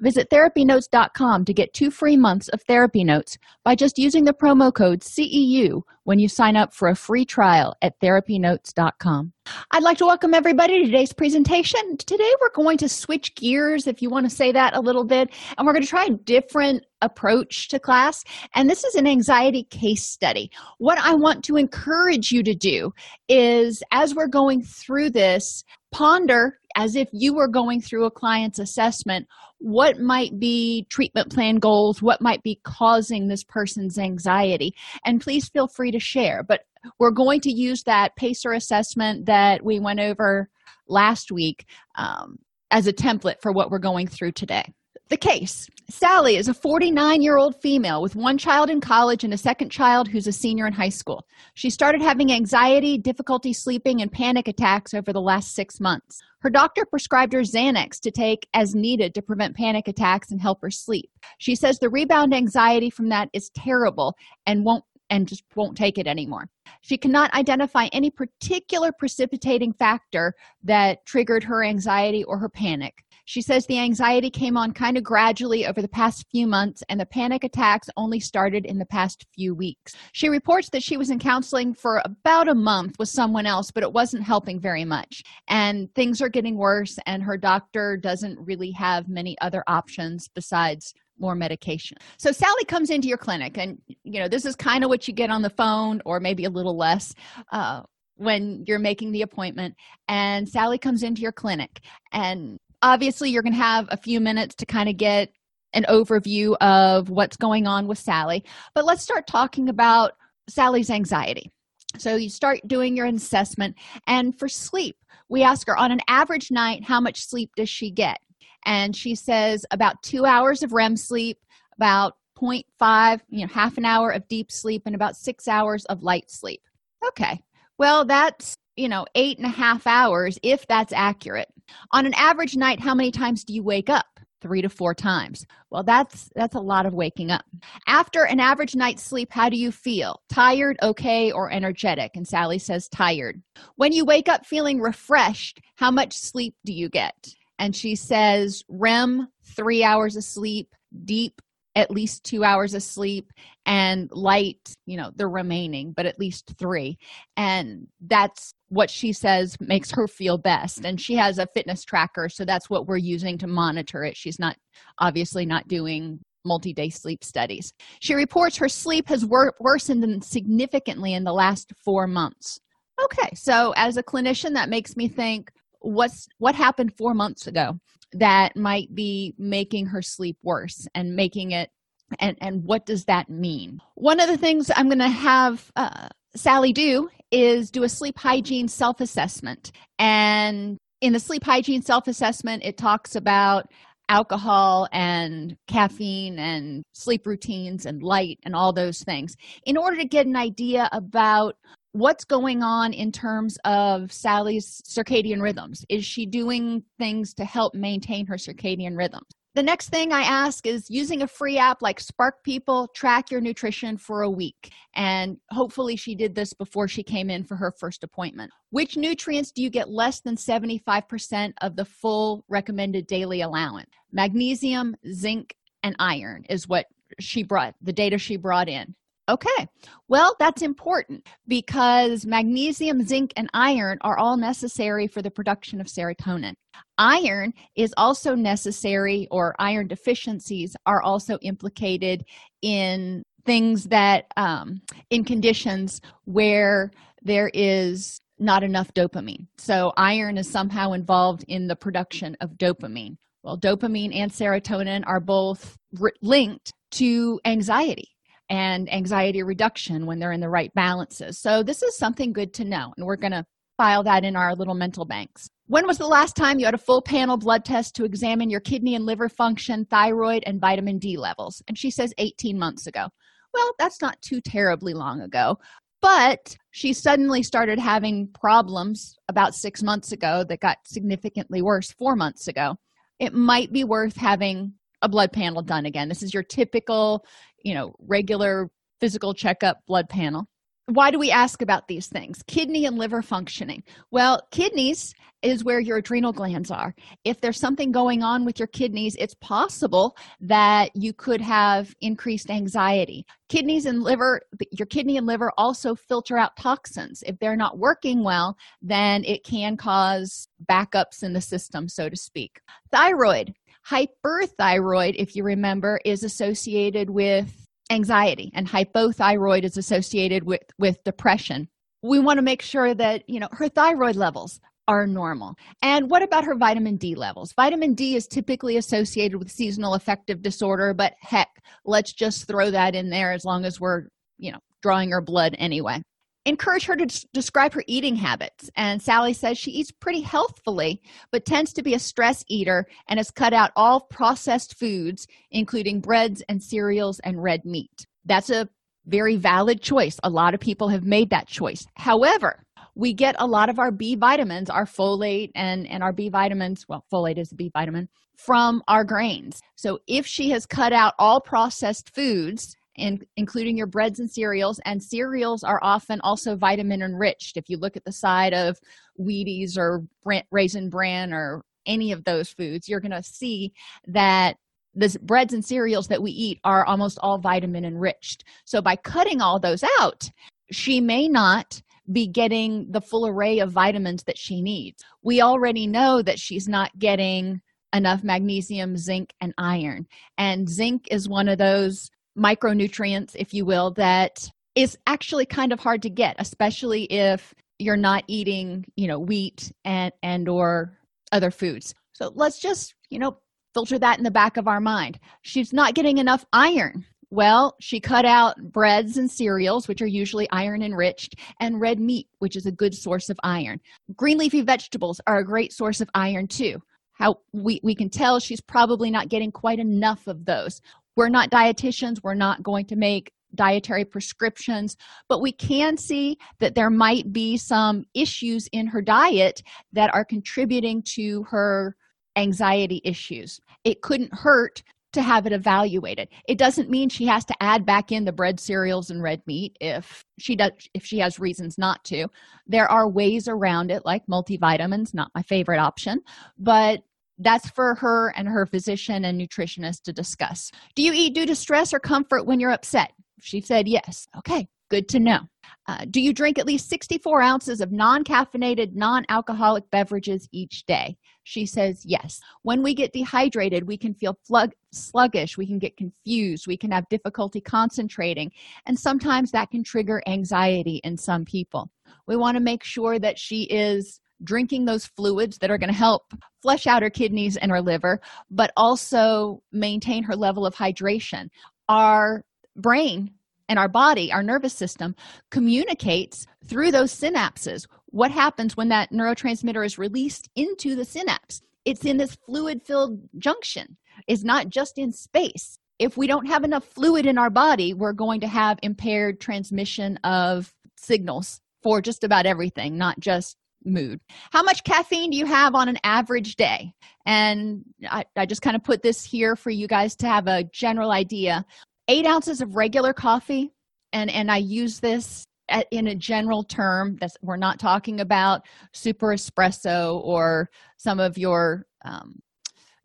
Visit therapynotes.com to get two free months of therapy notes by just using the promo code CEU when you sign up for a free trial at therapynotes.com. I'd like to welcome everybody to today's presentation. Today, we're going to switch gears, if you want to say that a little bit, and we're going to try a different approach to class. And this is an anxiety case study. What I want to encourage you to do is, as we're going through this, ponder as if you were going through a client's assessment what might be treatment plan goals? What might be causing this person's anxiety? And please feel free to share. But we're going to use that pacer assessment that we went over last week um, as a template for what we're going through today the case Sally is a 49 year old female with one child in college and a second child who's a senior in high school. She started having anxiety, difficulty sleeping, and panic attacks over the last six months. Her doctor prescribed her Xanax to take as needed to prevent panic attacks and help her sleep. She says the rebound anxiety from that is terrible and won't and just won't take it anymore. She cannot identify any particular precipitating factor that triggered her anxiety or her panic. She says the anxiety came on kind of gradually over the past few months, and the panic attacks only started in the past few weeks. She reports that she was in counseling for about a month with someone else, but it wasn't helping very much. And things are getting worse, and her doctor doesn't really have many other options besides more medication. So Sally comes into your clinic, and you know this is kind of what you get on the phone, or maybe a little less. Uh, when you're making the appointment and Sally comes into your clinic and obviously you're going to have a few minutes to kind of get an overview of what's going on with Sally. But let's start talking about Sally's anxiety. So you start doing your assessment, and for sleep, we ask her on an average night, how much sleep does she get? And she says about two hours of REM sleep, about 0.5, you know, half an hour of deep sleep, and about six hours of light sleep. Okay, well, that's, you know, eight and a half hours if that's accurate. On an average night how many times do you wake up? Three to four times. Well that's that's a lot of waking up. After an average night's sleep how do you feel? Tired okay or energetic? And sally says tired. When you wake up feeling refreshed how much sleep do you get? And she says rem three hours of sleep deep at least two hours of sleep and light you know the remaining but at least three. And that's what she says makes her feel best. And she has a fitness tracker so that's what we're using to monitor it. She's not obviously not doing multi-day sleep studies. She reports her sleep has wor- worsened significantly in the last four months. Okay so as a clinician that makes me think what's what happened four months ago that might be making her sleep worse and making it and and what does that mean? One of the things i'm going to have uh, sally do is do a sleep hygiene self-assessment. And in the sleep hygiene self-assessment it talks about alcohol and caffeine and sleep routines and light and all those things. In order to get an idea about what's going on in terms of Sally's circadian rhythms? Is she doing things to help maintain her circadian rhythms? The next thing I ask is using a free app like Spark People, track your nutrition for a week. And hopefully, she did this before she came in for her first appointment. Which nutrients do you get less than 75% of the full recommended daily allowance? Magnesium, zinc, and iron is what she brought, the data she brought in. Okay, well, that's important because magnesium, zinc, and iron are all necessary for the production of serotonin. Iron is also necessary, or iron deficiencies are also implicated in things that, um, in conditions where there is not enough dopamine. So, iron is somehow involved in the production of dopamine. Well, dopamine and serotonin are both linked to anxiety and anxiety reduction when they're in the right balances. So, this is something good to know, and we're going to file that in our little mental banks. When was the last time you had a full panel blood test to examine your kidney and liver function, thyroid, and vitamin D levels? And she says 18 months ago. Well, that's not too terribly long ago, but she suddenly started having problems about six months ago that got significantly worse four months ago. It might be worth having a blood panel done again. This is your typical, you know, regular physical checkup blood panel. Why do we ask about these things? Kidney and liver functioning. Well, kidneys is where your adrenal glands are. If there's something going on with your kidneys, it's possible that you could have increased anxiety. Kidneys and liver, your kidney and liver also filter out toxins. If they're not working well, then it can cause backups in the system, so to speak. Thyroid. Hyperthyroid, if you remember, is associated with anxiety, and hypothyroid is associated with, with depression. We want to make sure that, you know, her thyroid levels are normal. And what about her vitamin D levels? Vitamin D is typically associated with seasonal affective disorder, but heck, let's just throw that in there as long as we're, you know, drawing her blood anyway encourage her to describe her eating habits. And Sally says she eats pretty healthfully, but tends to be a stress eater and has cut out all processed foods, including breads and cereals and red meat. That's a very valid choice. A lot of people have made that choice. However, we get a lot of our B vitamins, our folate and, and our B vitamins, well, folate is a B vitamin, from our grains. So if she has cut out all processed foods in, including your breads and cereals. And cereals are often also vitamin enriched. If you look at the side of Wheaties or Raisin Bran or any of those foods, you're going to see that the breads and cereals that we eat are almost all vitamin enriched. So by cutting all those out, she may not be getting the full array of vitamins that she needs. We already know that she's not getting enough magnesium, zinc, and iron. And zinc is one of those micronutrients, if you will, that is actually kind of hard to get, especially if you're not eating, you know, wheat and and or other foods. So let's just, you know, filter that in the back of our mind. She's not getting enough iron. Well, she cut out breads and cereals, which are usually iron enriched, and red meat, which is a good source of iron. Green leafy vegetables are a great source of iron too. How we, we can tell she's probably not getting quite enough of those we're not dietitians. We're not going to make dietary prescriptions but we can see that there might be some issues in her diet that are contributing to her anxiety issues. It couldn't hurt to have it evaluated. It doesn't mean she has to add back in the bread cereals and red meat if she does if she has reasons not to. There are ways around it like multivitamins not my favorite option but that's for her and her physician and nutritionist to discuss. Do you eat due to stress or comfort when you're upset? She said yes. Okay, good to know. Uh, do you drink at least 64 ounces of non caffeinated, non alcoholic beverages each day? She says yes. When we get dehydrated, we can feel flug- sluggish, we can get confused, we can have difficulty concentrating, and sometimes that can trigger anxiety in some people. We want to make sure that she is drinking those fluids that are going to help flush out her kidneys and her liver, but also maintain her level of hydration. Our brain and our body, our nervous system, communicates through those synapses. What happens when that neurotransmitter is released into the synapse? It's in this fluid filled junction, it's not just in space. If we don't have enough fluid in our body, we're going to have impaired transmission of signals for just about everything, not just mood. How much caffeine do you have on an average day? And I, I just kind of put this here for you guys to have a general idea. Eight ounces of regular coffee, and, and I use this in a general term. That's we're not talking about super espresso or some of your um,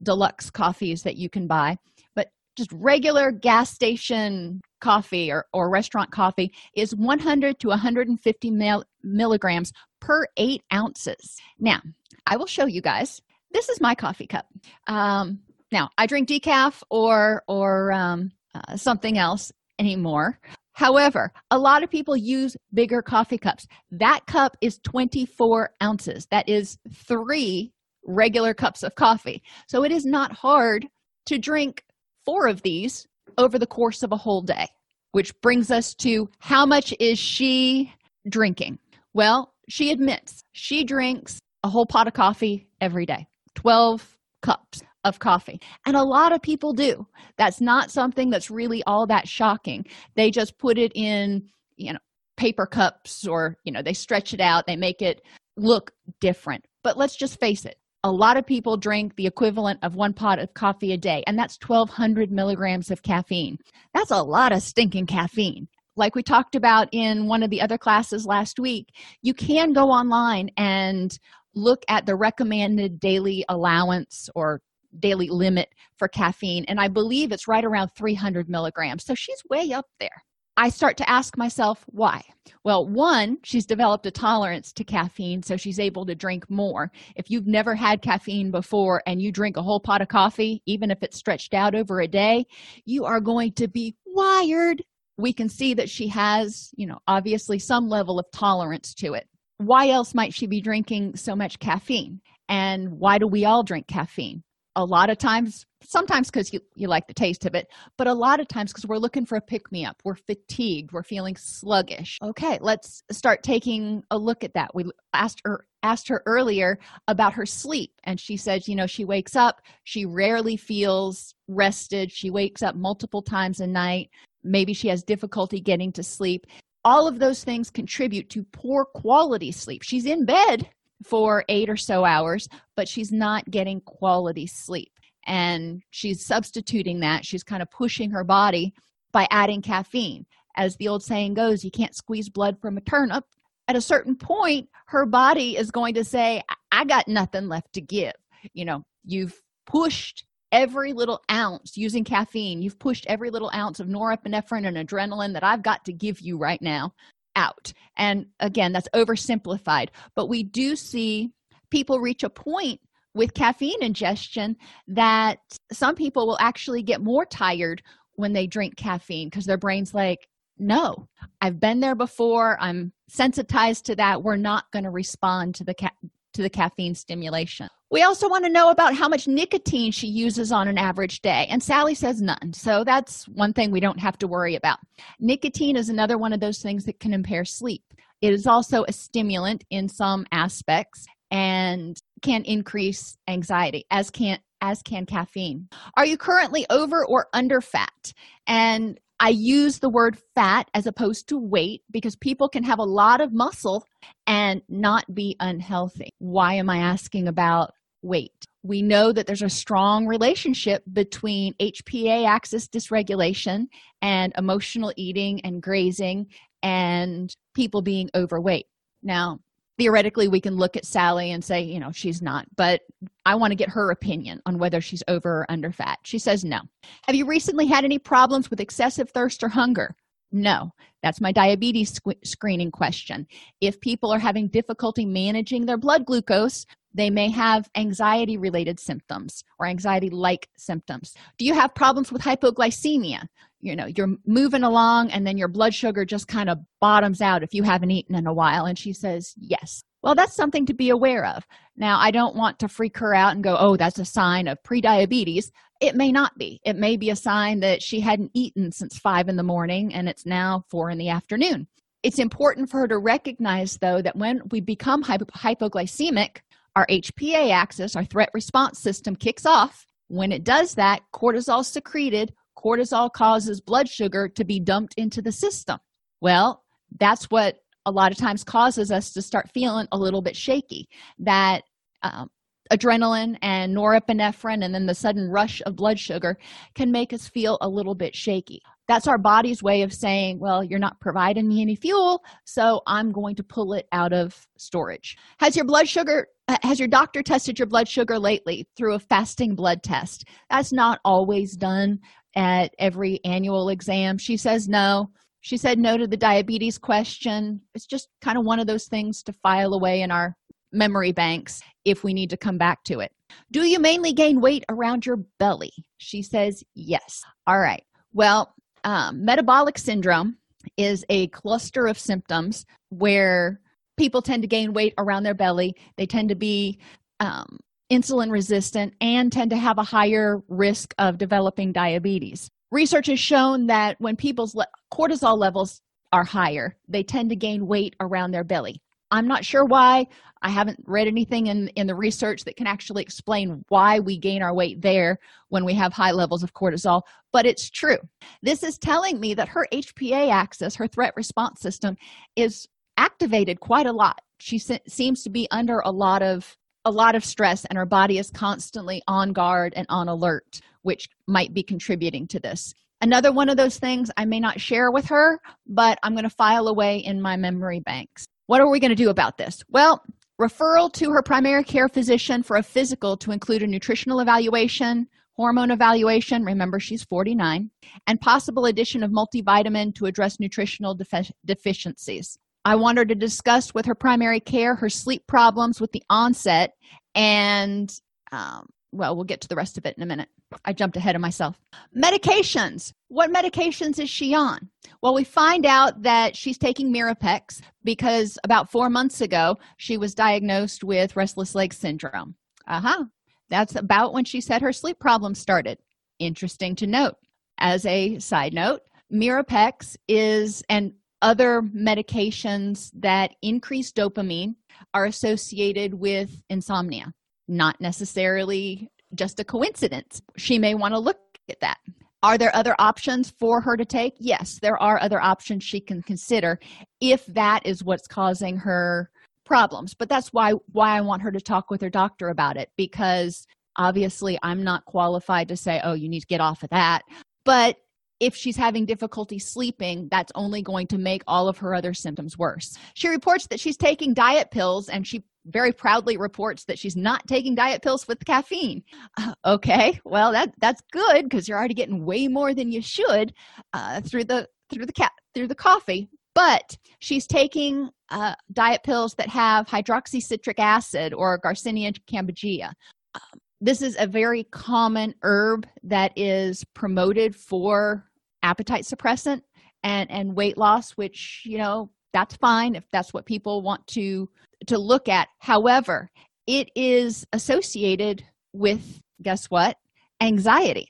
deluxe coffees that you can buy, but just regular gas station coffee or, or restaurant coffee is 100 to 150 mil- milligrams per eight ounces. Now, I will show you guys. This is my coffee cup. Um, now, I drink decaf or or um, uh, something else anymore. However, a lot of people use bigger coffee cups. That cup is 24 ounces. That is three regular cups of coffee. So it is not hard to drink four of these over the course of a whole day, which brings us to how much is she drinking? Well, she admits she drinks a whole pot of coffee every day, 12 cups of coffee. And a lot of people do. That's not something that's really all that shocking. They just put it in, you know, paper cups or, you know, they stretch it out, they make it look different. But let's just face it. A lot of people drink the equivalent of one pot of coffee a day, and that's 1,200 milligrams of caffeine. That's a lot of stinking caffeine like we talked about in one of the other classes last week, you can go online and look at the recommended daily allowance or daily limit for caffeine, and I believe it's right around 300 milligrams. So she's way up there. I start to ask myself why. Well, one, she's developed a tolerance to caffeine, so she's able to drink more. If you've never had caffeine before and you drink a whole pot of coffee, even if it's stretched out over a day, you are going to be wired. We can see that she has, you know, obviously some level of tolerance to it. Why else might she be drinking so much caffeine? And why do we all drink caffeine? a lot of times sometimes because you, you like the taste of it but a lot of times because we're looking for a pick me up we're fatigued we're feeling sluggish okay let's start taking a look at that we asked her asked her earlier about her sleep and she said you know she wakes up she rarely feels rested she wakes up multiple times a night maybe she has difficulty getting to sleep all of those things contribute to poor quality sleep she's in bed for eight or so hours, but she's not getting quality sleep. And she's substituting that. She's kind of pushing her body by adding caffeine. As the old saying goes, you can't squeeze blood from a turnip. At a certain point, her body is going to say, I got nothing left to give. You know, you've pushed every little ounce using caffeine. You've pushed every little ounce of norepinephrine and adrenaline that I've got to give you right now out. And again, that's oversimplified, but we do see people reach a point with caffeine ingestion that some people will actually get more tired when they drink caffeine because their brain's like, no, I've been there before. I'm sensitized to that. We're not going to respond to the ca- to the caffeine stimulation. We also want to know about how much nicotine she uses on an average day. And Sally says none. So that's one thing we don't have to worry about. Nicotine is another one of those things that can impair sleep. It is also a stimulant in some aspects and can increase anxiety, as can as can caffeine. Are you currently over or under fat? And I use the word fat as opposed to weight because people can have a lot of muscle and not be unhealthy. Why am I asking about weight? We know that there's a strong relationship between HPA axis dysregulation and emotional eating and grazing and people being overweight. Now, theoretically we can look at sally and say you know she's not but i want to get her opinion on whether she's over or under fat. She says no. Have you recently had any problems with excessive thirst or hunger? No. That's my diabetes sc- screening question. If people are having difficulty managing their blood glucose they may have anxiety related symptoms or anxiety like symptoms. Do you have problems with hypoglycemia you know you're moving along and then your blood sugar just kind of bottoms out if you haven't eaten in a while. And she says yes. Well that's something to be aware of. Now i don't want to freak her out and go oh that's a sign of prediabetes. It may not be. It may be a sign that she hadn't eaten since five in the morning and it's now four in the afternoon. It's important for her to recognize though that when we become hypoglycemic our hpa axis our threat response system kicks off. When it does that cortisol secreted cortisol causes blood sugar to be dumped into the system. Well that's what a lot of times causes us to start feeling a little bit shaky. That um, adrenaline and norepinephrine and then the sudden rush of blood sugar can make us feel a little bit shaky. That's our body's way of saying well you're not providing me any fuel so i'm going to pull it out of storage. Has your blood sugar has your doctor tested your blood sugar lately through a fasting blood test? That's not always done at every annual exam. She says no. She said no to the diabetes question. It's just kind of one of those things to file away in our memory banks if we need to come back to it. Do you mainly gain weight around your belly? She says yes. All right. Well um, metabolic syndrome is a cluster of symptoms where people tend to gain weight around their belly. They tend to be um, insulin resistant and tend to have a higher risk of developing diabetes. Research has shown that when people's le- cortisol levels are higher they tend to gain weight around their belly. I'm not sure why. I haven't read anything in in the research that can actually explain why we gain our weight there when we have high levels of cortisol but it's true. This is telling me that her hpa axis her threat response system is activated quite a lot. She se- seems to be under a lot of a lot of stress and her body is constantly on guard and on alert which might be contributing to this. Another one of those things i may not share with her but i'm going to file away in my memory banks. What are we going to do about this? Well referral to her primary care physician for a physical to include a nutritional evaluation hormone evaluation remember she's 49 and possible addition of multivitamin to address nutritional defi- deficiencies i want her to discuss with her primary care her sleep problems with the onset and um, well we'll get to the rest of it in a minute. I jumped ahead of myself. Medications. What medications is she on? Well we find out that she's taking mirapex because about four months ago she was diagnosed with restless leg syndrome. Uh-huh. That's about when she said her sleep problems started. Interesting to note. As a side note mirapex is and other medications that increase dopamine are associated with insomnia. Not necessarily just a coincidence. She may want to look at that. Are there other options for her to take? Yes there are other options she can consider if that is what's causing her problems. But that's why why i want her to talk with her doctor about it because obviously i'm not qualified to say oh you need to get off of that. But if she's having difficulty sleeping that's only going to make all of her other symptoms worse. She reports that she's taking diet pills and she very proudly reports that she's not taking diet pills with caffeine. Uh, okay well that that's good because you're already getting way more than you should uh, through the through the cat through the coffee. But she's taking uh, diet pills that have hydroxycitric acid or Garcinia cambogia. Um, this is a very common herb that is promoted for appetite suppressant and and weight loss which you know that's fine if that's what people want to to look at. However it is associated with guess what? Anxiety.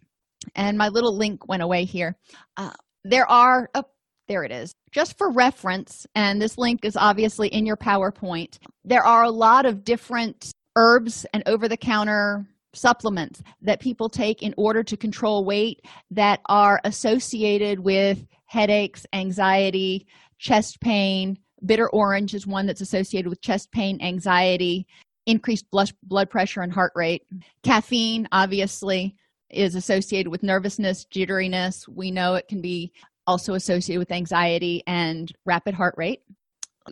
And my little link went away here. Uh, there are oh, there it is. Just for reference and this link is obviously in your powerpoint there are a lot of different herbs and over-the-counter supplements that people take in order to control weight that are associated with headaches anxiety chest pain. Bitter orange is one that's associated with chest pain anxiety increased blood pressure and heart rate. Caffeine obviously is associated with nervousness jitteriness. We know it can be also associated with anxiety and rapid heart rate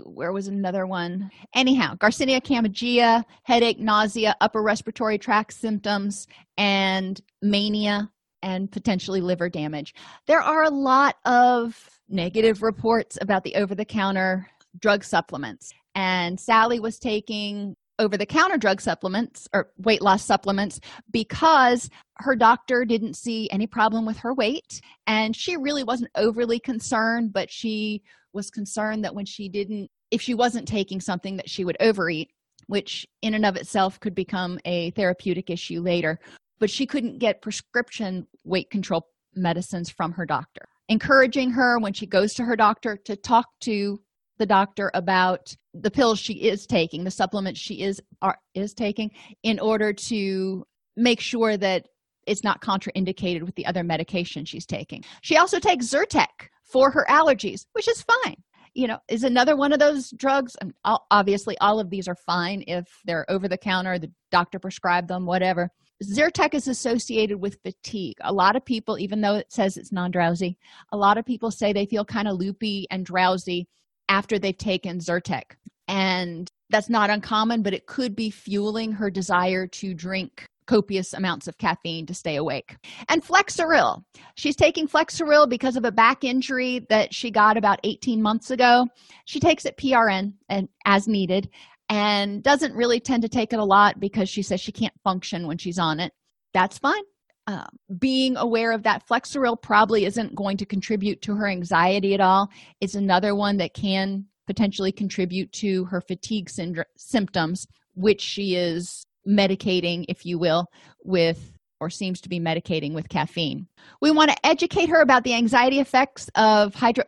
where was another one? Anyhow garcinia cambogia headache nausea upper respiratory tract symptoms and mania and potentially liver damage. There are a lot of negative reports about the over-the-counter drug supplements. And sally was taking over the counter drug supplements or weight loss supplements because her doctor didn't see any problem with her weight. And she really wasn't overly concerned but she was concerned that when she didn't if she wasn't taking something that she would overeat which in and of itself could become a therapeutic issue later but she couldn't get prescription weight control medicines from her doctor. Encouraging her when she goes to her doctor to talk to the doctor about the pills she is taking the supplements she is are, is taking in order to make sure that it's not contraindicated with the other medication she's taking. She also takes zyrtec for her allergies which is fine you know is another one of those drugs and obviously all of these are fine if they're over the counter the doctor prescribed them whatever Zyrtec is associated with fatigue. A lot of people, even though it says it's non drowsy, a lot of people say they feel kind of loopy and drowsy after they've taken Zyrtec. And that's not uncommon, but it could be fueling her desire to drink copious amounts of caffeine to stay awake. And Flexeril. She's taking Flexeril because of a back injury that she got about 18 months ago. She takes it PRN and as needed and doesn't really tend to take it a lot because she says she can't function when she's on it. That's fine. Uh, being aware of that Flexeril probably isn't going to contribute to her anxiety at all. It's another one that can potentially contribute to her fatigue syndrome symptoms, which she is medicating, if you will, with or seems to be medicating with caffeine. We want to educate her about the anxiety effects of hydro-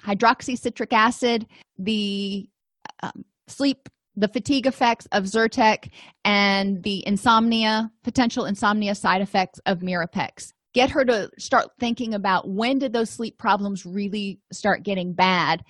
hydroxycitric acid, the um, sleep, the fatigue effects of Zyrtec, and the insomnia, potential insomnia side effects of Mirapex. Get her to start thinking about when did those sleep problems really start getting bad?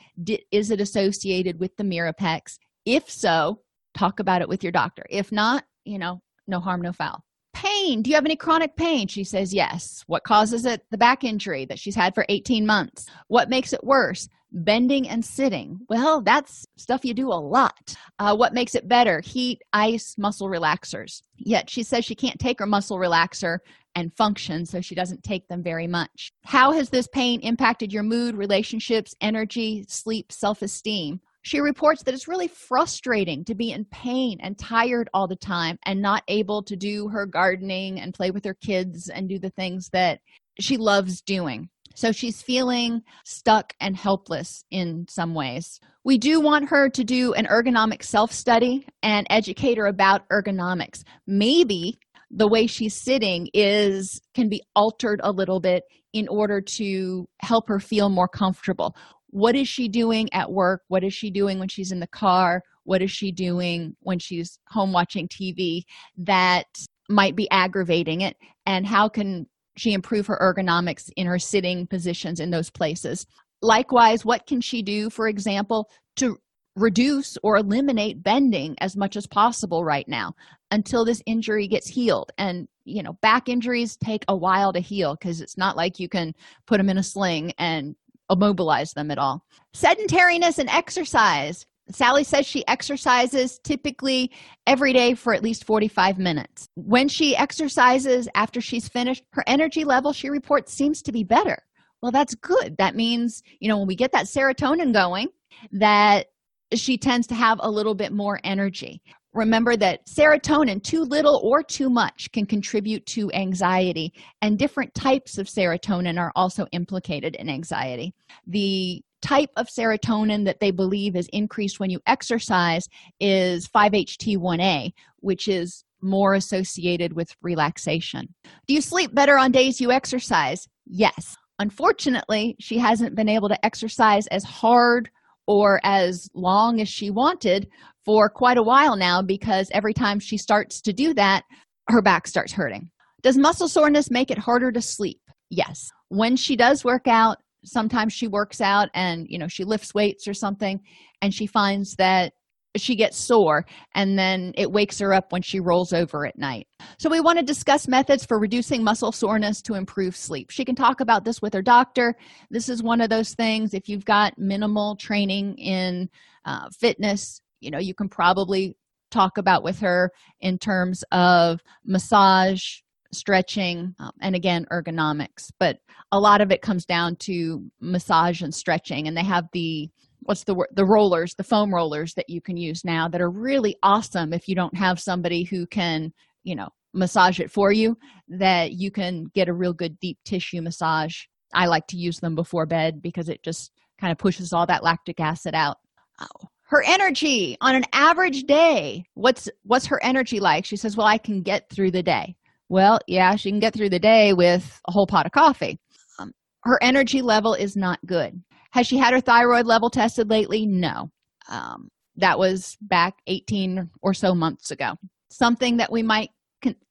Is it associated with the mirapex? If so talk about it with your doctor. If not you know no harm no foul. Pain do you have any chronic pain? She says yes. What causes it? The back injury that she's had for 18 months. What makes it worse? Bending and sitting. Well that's stuff you do a lot. Uh, what makes it better? Heat ice muscle relaxers. Yet she says she can't take her muscle relaxer and function, so she doesn't take them very much. How has this pain impacted your mood, relationships, energy, sleep, self esteem? She reports that it's really frustrating to be in pain and tired all the time and not able to do her gardening and play with her kids and do the things that she loves doing. So she's feeling stuck and helpless in some ways. We do want her to do an ergonomic self study and educate her about ergonomics. Maybe the way she's sitting is can be altered a little bit in order to help her feel more comfortable what is she doing at work? What is she doing when she's in the car? What is she doing when she's home watching tv that might be aggravating it? And how can she improve her ergonomics in her sitting positions in those places? Likewise what can she do for example to reduce or eliminate bending as much as possible right now until this injury gets healed? And you know back injuries take a while to heal because it's not like you can put them in a sling and immobilize them at all. Sedentariness and exercise. Sally says she exercises typically every day for at least 45 minutes. When she exercises after she's finished her energy level she reports seems to be better. Well that's good. That means you know when we get that serotonin going that she tends to have a little bit more energy. Remember that serotonin, too little or too much, can contribute to anxiety, and different types of serotonin are also implicated in anxiety. The type of serotonin that they believe is increased when you exercise is 5-HT1A, which is more associated with relaxation. Do you sleep better on days you exercise? Yes. Unfortunately, she hasn't been able to exercise as hard or as long as she wanted for quite a while now because every time she starts to do that, her back starts hurting. Does muscle soreness make it harder to sleep? Yes. When she does work out, sometimes she works out and you know she lifts weights or something and she finds that she gets sore and then it wakes her up when she rolls over at night. So, we want to discuss methods for reducing muscle soreness to improve sleep. She can talk about this with her doctor. This is one of those things. If you've got minimal training in uh, fitness, you know, you can probably talk about with her in terms of massage, stretching, um, and again, ergonomics. But a lot of it comes down to massage and stretching, and they have the what's the word the rollers the foam rollers that you can use now that are really awesome if you don't have somebody who can you know massage it for you that you can get a real good deep tissue massage i like to use them before bed because it just kind of pushes all that lactic acid out oh. Her energy on an average day what's what's her energy like she says well i can get through the day well yeah she can get through the day with a whole pot of coffee um, her energy level is not good has she had her thyroid level tested lately? No. Um, that was back 18 or so months ago. Something that we might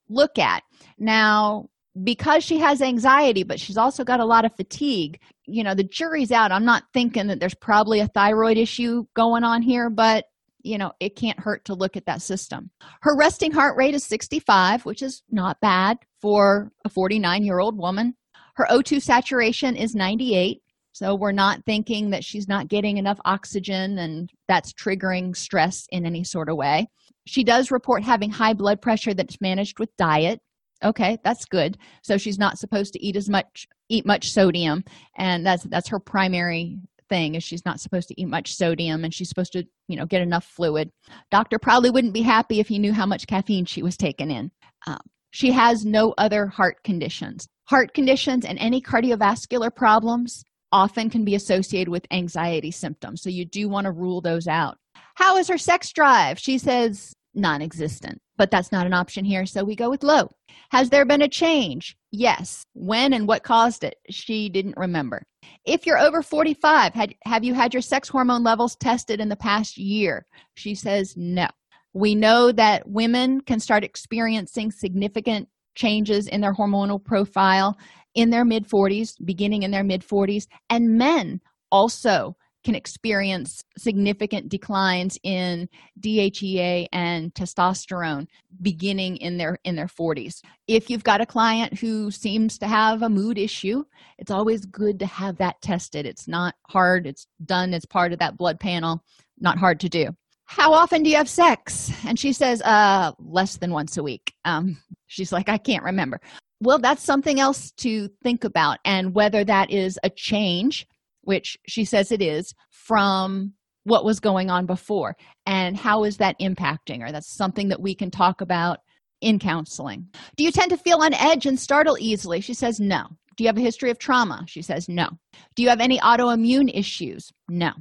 look at. Now, because she has anxiety, but she's also got a lot of fatigue. You know, the jury's out. I'm not thinking that there's probably a thyroid issue going on here, but you know, it can't hurt to look at that system. Her resting heart rate is 65, which is not bad for a 49 year old woman. Her O2 saturation is 98. So we're not thinking that she's not getting enough oxygen and that's triggering stress in any sort of way. She does report having high blood pressure that's managed with diet. Okay, that's good. So she's not supposed to eat as much eat much sodium and that's that's her primary thing is she's not supposed to eat much sodium and she's supposed to, you know, get enough fluid. Doctor probably wouldn't be happy if he knew how much caffeine she was taking in. Um, she has no other heart conditions. Heart conditions and any cardiovascular problems often can be associated with anxiety symptoms. So you do want to rule those out. How is her sex drive? She says non existent, but that's not an option here. So we go with low. Has there been a change? Yes. When and what caused it? She didn't remember. If you're over 45, had, have you had your sex hormone levels tested in the past year? She says no. We know that women can start experiencing significant changes in their hormonal profile in their mid 40s, beginning in their mid 40s, and men also can experience significant declines in DHEA and testosterone beginning in their in their 40s. If you've got a client who seems to have a mood issue, it's always good to have that tested. It's not hard, it's done as part of that blood panel, not hard to do. How often do you have sex? And she says, uh, less than once a week. Um, she's like, I can't remember well that's something else to think about and whether that is a change which she says it is from what was going on before. And how is that impacting her? That's something that we can talk about in counseling. Do you tend to feel on edge and startle easily? She says no. Do you have a history of trauma? She says no. Do you have any autoimmune issues? No.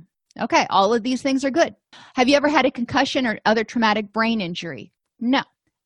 Okay all of these things are good. Have you ever had a concussion or other traumatic brain injury? No.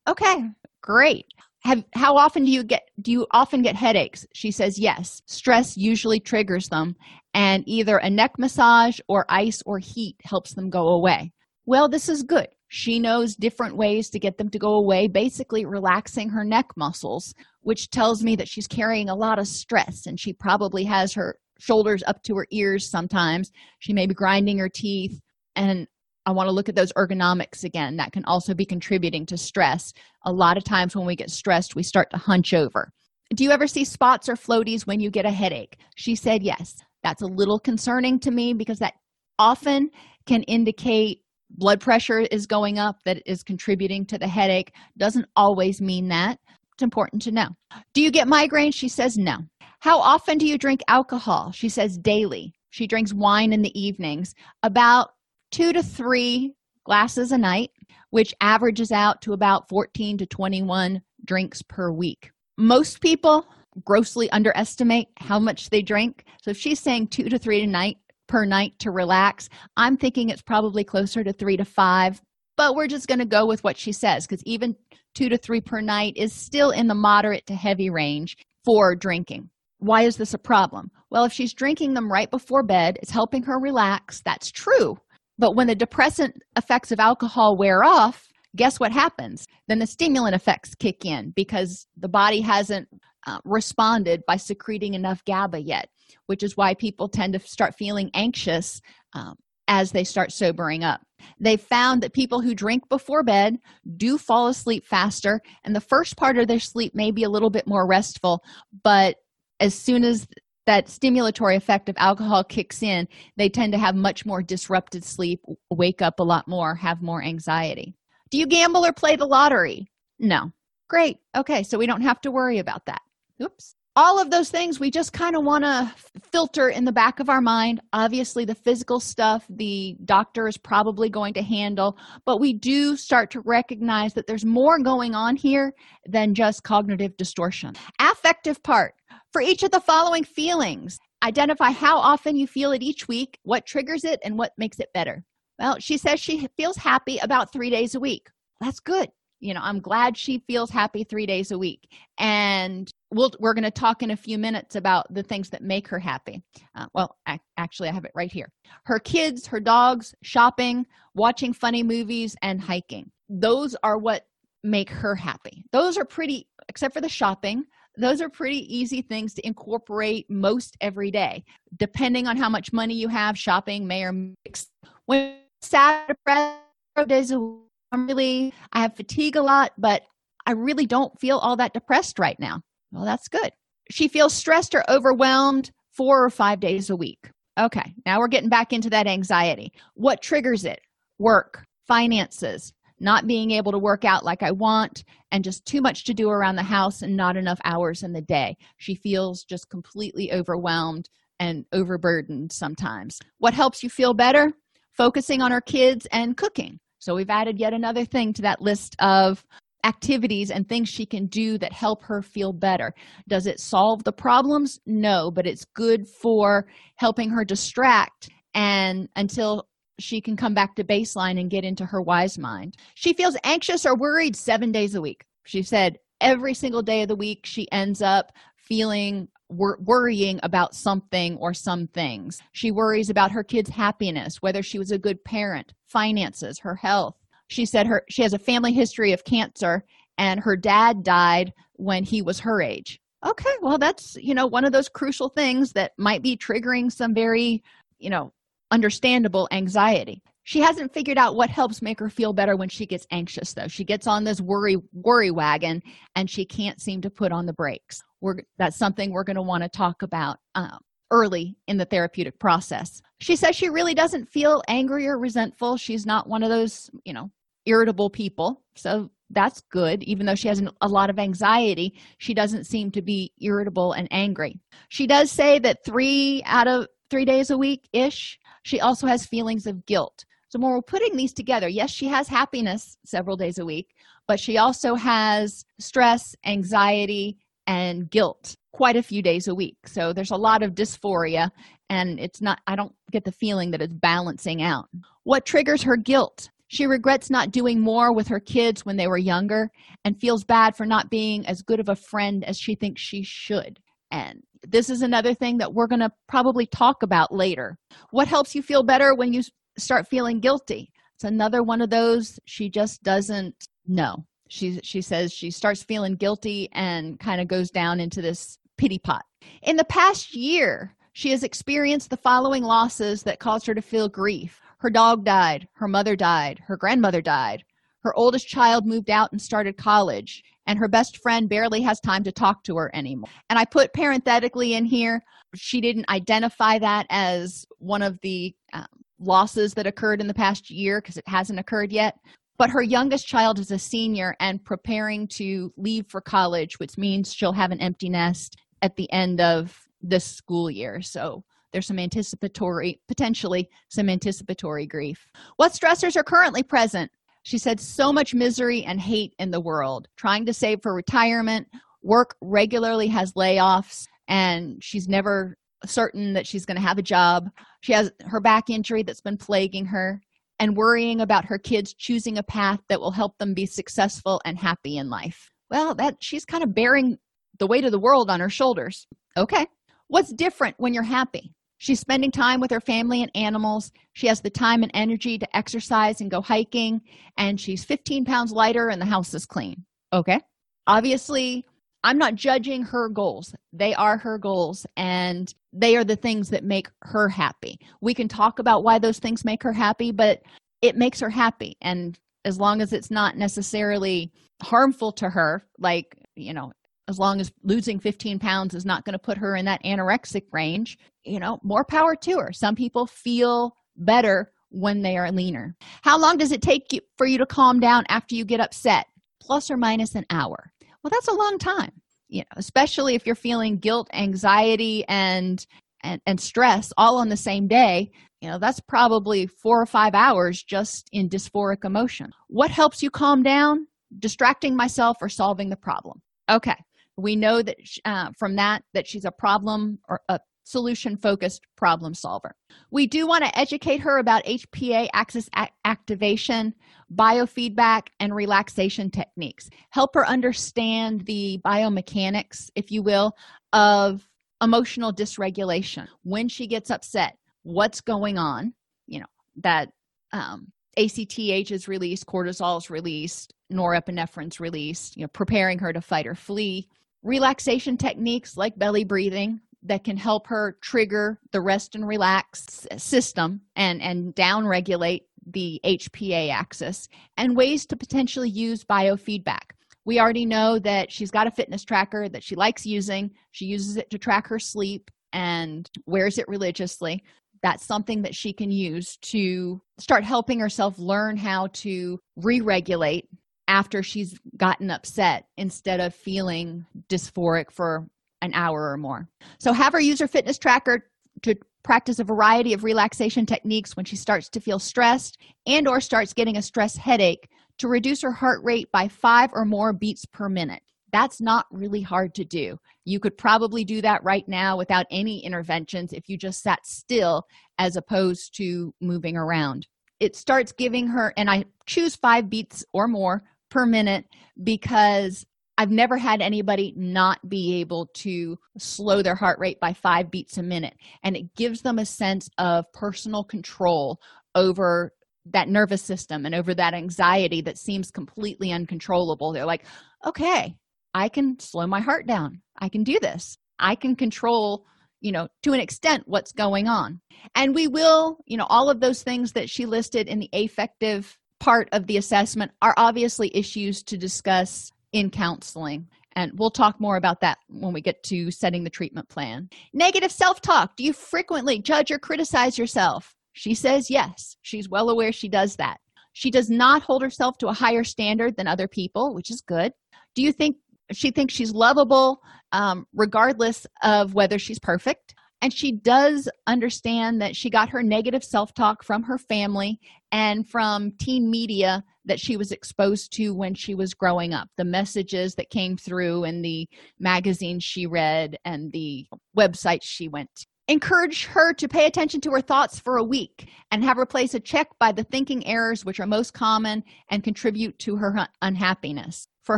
Okay great have how often do you get do you often get headaches? She says yes. Stress usually triggers them and either a neck massage or ice or heat helps them go away. Well this is good. She knows different ways to get them to go away basically relaxing her neck muscles which tells me that she's carrying a lot of stress and she probably has her shoulders up to her ears sometimes. She may be grinding her teeth and I want to look at those ergonomics again. That can also be contributing to stress. A lot of times when we get stressed, we start to hunch over. Do you ever see spots or floaties when you get a headache? She said yes. That's a little concerning to me because that often can indicate blood pressure is going up that is contributing to the headache. Doesn't always mean that. It's important to know. Do you get migraines? She says no. How often do you drink alcohol? She says daily. She drinks wine in the evenings, about two to three glasses a night, which averages out to about 14 to 21 drinks per week. Most people grossly underestimate how much they drink. So if she's saying two to three a night per night to relax, I'm thinking it's probably closer to three to five. But we're just going to go with what she says because even two to three per night is still in the moderate to heavy range for drinking. Why is this a problem? Well, if she's drinking them right before bed, it's helping her relax. That's true. But when the depressant effects of alcohol wear off, guess what happens? Then the stimulant effects kick in because the body hasn't uh, responded by secreting enough GABA yet, which is why people tend to start feeling anxious um, as they start sobering up. They found that people who drink before bed do fall asleep faster, and the first part of their sleep may be a little bit more restful, but as soon as that stimulatory effect of alcohol kicks in, they tend to have much more disrupted sleep, wake up a lot more, have more anxiety. Do you gamble or play the lottery? No. Great. Okay, so we don't have to worry about that. Oops. All of those things we just kind of want to filter in the back of our mind. Obviously, the physical stuff the doctor is probably going to handle, but we do start to recognize that there's more going on here than just cognitive distortion. Affective part for each of the following feelings, identify how often you feel it each week, what triggers it, and what makes it better. Well, she says she feels happy about three days a week. That's good. You know, I'm glad she feels happy three days a week. And we'll, we're going to talk in a few minutes about the things that make her happy. Uh, well, I, actually, I have it right here her kids, her dogs, shopping, watching funny movies, and hiking. Those are what make her happy. Those are pretty, except for the shopping, those are pretty easy things to incorporate most every day depending on how much money you have shopping may or mix. When sad depressed days i'm really i have fatigue a lot but i really don't feel all that depressed right now. Well that's good. She feels stressed or overwhelmed four or five days a week. Okay now we're getting back into that anxiety. What triggers it? Work finances not being able to work out like I want, and just too much to do around the house and not enough hours in the day. She feels just completely overwhelmed and overburdened sometimes. What helps you feel better? Focusing on our kids and cooking. So we've added yet another thing to that list of activities and things she can do that help her feel better. Does it solve the problems? No, but it's good for helping her distract and until she can come back to baseline and get into her wise mind. She feels anxious or worried seven days a week. She said every single day of the week, she ends up feeling wor- worrying about something or some things. She worries about her kids' happiness, whether she was a good parent, finances, her health. She said her she has a family history of cancer and her dad died when he was her age. Okay, well that's, you know, one of those crucial things that might be triggering some very, you know, understandable anxiety. She hasn't figured out what helps make her feel better when she gets anxious though. She gets on this worry worry wagon and she can't seem to put on the brakes. We're that's something we're going to want to talk about um, early in the therapeutic process. She says she really doesn't feel angry or resentful. She's not one of those you know irritable people. So that's good. Even though she has an, a lot of anxiety she doesn't seem to be irritable and angry. She does say that three out of three days a week ish she also has feelings of guilt. So when we're putting these together yes she has happiness several days a week but she also has stress anxiety and guilt quite a few days a week. So there's a lot of dysphoria and it's not i don't get the feeling that it's balancing out. What triggers her guilt? She regrets not doing more with her kids when they were younger and feels bad for not being as good of a friend as she thinks she should and this is another thing that we're going to probably talk about later. What helps you feel better when you start feeling guilty? It's another one of those she just doesn't know. She she says she starts feeling guilty and kind of goes down into this pity pot. In the past year she has experienced the following losses that caused her to feel grief. Her dog died her mother died her grandmother died her oldest child moved out and started college and her best friend barely has time to talk to her anymore. And I put parenthetically in here, she didn't identify that as one of the um, losses that occurred in the past year because it hasn't occurred yet. But her youngest child is a senior and preparing to leave for college, which means she'll have an empty nest at the end of this school year. So there's some anticipatory, potentially some anticipatory grief. What stressors are currently present? She said, So much misery and hate in the world, trying to save for retirement. Work regularly has layoffs, and she's never certain that she's going to have a job. She has her back injury that's been plaguing her, and worrying about her kids choosing a path that will help them be successful and happy in life. Well, that she's kind of bearing the weight of the world on her shoulders. Okay. What's different when you're happy? She's spending time with her family and animals. She has the time and energy to exercise and go hiking, and she's 15 pounds lighter, and the house is clean. Okay. Obviously, I'm not judging her goals. They are her goals, and they are the things that make her happy. We can talk about why those things make her happy, but it makes her happy. And as long as it's not necessarily harmful to her, like, you know, as long as losing 15 pounds is not going to put her in that anorexic range you know more power to her. Some people feel better when they are leaner. How long does it take you for you to calm down after you get upset? Plus or minus an hour. Well that's a long time you know especially if you're feeling guilt anxiety and and, and stress all on the same day you know that's probably four or five hours just in dysphoric emotion. What helps you calm down? Distracting myself or solving the problem. Okay we know that uh, from that that she's a problem or a solution focused problem solver. We do want to educate her about hpa axis a- activation biofeedback and relaxation techniques. Help her understand the biomechanics if you will of emotional dysregulation. When she gets upset what's going on? You know that um, ACTH is released, cortisol is released, norepinephrine's released, you know, preparing her to fight or flee relaxation techniques like belly breathing that can help her trigger the rest and relax system and and down regulate the HPA axis and ways to potentially use biofeedback. We already know that she's got a fitness tracker that she likes using. She uses it to track her sleep and wears it religiously. That's something that she can use to start helping herself learn how to re regulate after she's gotten upset instead of feeling dysphoric for an hour or more. So, have her use her fitness tracker to practice a variety of relaxation techniques when she starts to feel stressed and or starts getting a stress headache to reduce her heart rate by 5 or more beats per minute. That's not really hard to do. You could probably do that right now without any interventions if you just sat still as opposed to moving around. It starts giving her, and I choose five beats or more per minute because I've never had anybody not be able to slow their heart rate by five beats a minute. And it gives them a sense of personal control over that nervous system and over that anxiety that seems completely uncontrollable. They're like, okay, I can slow my heart down. I can do this. I can control, you know, to an extent what's going on. And we will, you know, all of those things that she listed in the affective part of the assessment are obviously issues to discuss in counseling. And we'll talk more about that when we get to setting the treatment plan. Negative self talk. Do you frequently judge or criticize yourself? She says yes. She's well aware she does that. She does not hold herself to a higher standard than other people, which is good. Do you think she thinks she's lovable um, regardless of whether she's perfect? And she does understand that she got her negative self talk from her family and from teen media that she was exposed to when she was growing up the messages that came through in the magazines she read and the websites she went to. Encourage her to pay attention to her thoughts for a week and have her place a check by the thinking errors which are most common and contribute to her unhappiness. For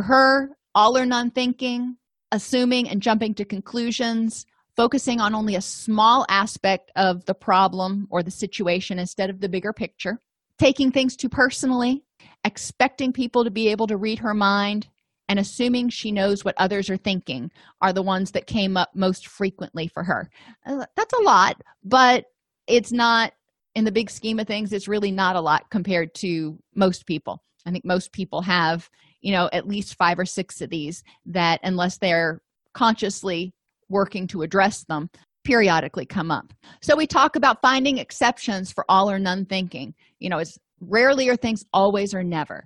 her, all or none thinking, assuming and jumping to conclusions, focusing on only a small aspect of the problem or the situation instead of the bigger picture, taking things too personally, expecting people to be able to read her mind, and assuming she knows what others are thinking are the ones that came up most frequently for her. Uh, that's a lot, but it's not, in the big scheme of things, it's really not a lot compared to most people. I think most people have, you know, at least five or six of these that, unless they're consciously working to address them periodically come up. So we talk about finding exceptions for all or none thinking. You know, it's rarely are things always or never.